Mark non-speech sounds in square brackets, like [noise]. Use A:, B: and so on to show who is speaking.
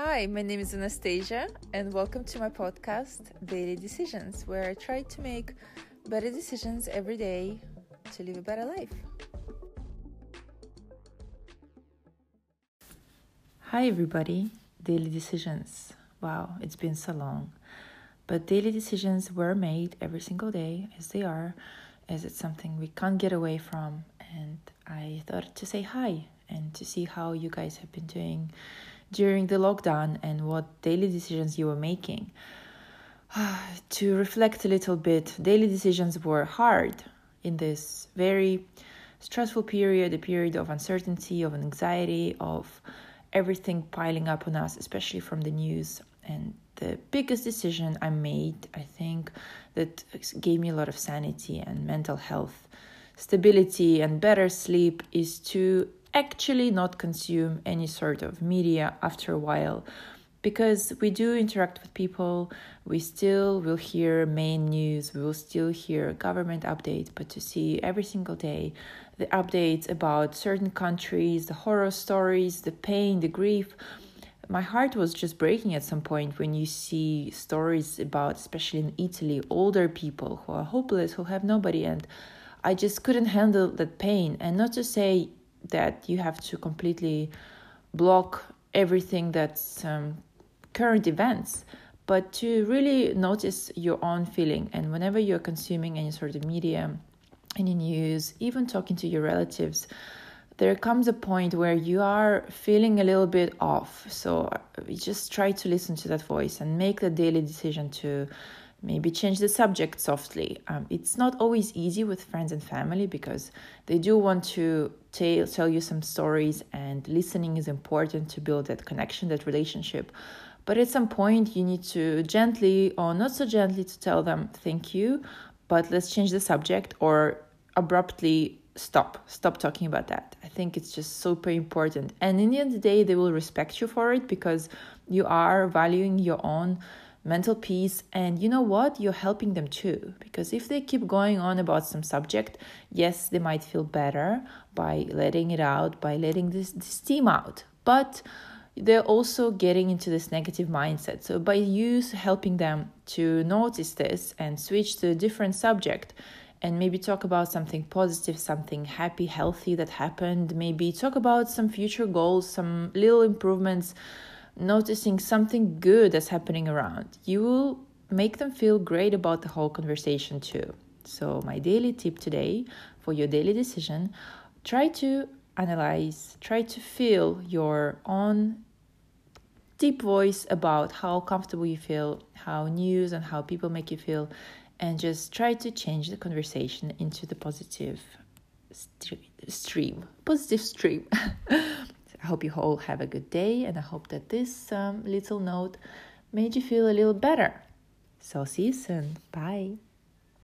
A: Hi, my name is Anastasia, and welcome to my podcast, Daily Decisions, where I try to make better decisions every day to live a better life. Hi, everybody. Daily Decisions. Wow, it's been so long. But daily decisions were made every single day, as they are, as it's something we can't get away from. And I thought to say hi and to see how you guys have been doing during the lockdown and what daily decisions you were making. [sighs] to reflect a little bit, daily decisions were hard in this very stressful period, a period of uncertainty, of anxiety, of everything piling up on us, especially from the news. And the biggest decision I made, I think, that gave me a lot of sanity and mental health, stability, and better sleep is to actually not consume any sort of media after a while. Because we do interact with people we still will hear main news we will still hear government updates but to see every single day the updates about certain countries the horror stories the pain the grief. My heart was just breaking at some point when you see stories about especially in italy older people who are hopeless who have nobody and i just couldn't handle that pain. And not to say that you have to completely block everything that's um, current events but to really notice your own feeling. And whenever you're consuming any sort of media any news even talking to your relatives there comes a point where you are feeling a little bit off. So uh, just try to listen to that voice and make the daily decision to maybe change the subject softly. Um, it's not always easy with friends and family because they do want to tell, tell you some stories, and listening is important to build that connection, that relationship. But at some point, you need to gently or not so gently to tell them, thank you, but let's change the subject or abruptly stop stop talking about that i think it's just super important and in the end of the day they will respect you for it because you are valuing your own mental peace and you know what you're helping them too because if they keep going on about some subject yes they might feel better by letting it out by letting this, this steam out but they're also getting into this negative mindset so by you helping them to notice this and switch to a different subject and maybe talk about something positive, something happy, healthy that happened. Maybe talk about some future goals, some little improvements noticing something good that's happening around, you will make them feel great about the whole conversation too. So, my daily tip today for your daily decision try to analyze, try to feel your own deep voice about how comfortable you feel, how news and how people make you feel, and just try to change the conversation into the positive stream, positive stream. [laughs] I hope you all have a good day, and I hope that this um, little note made you feel a little better. So, see you soon. Bye.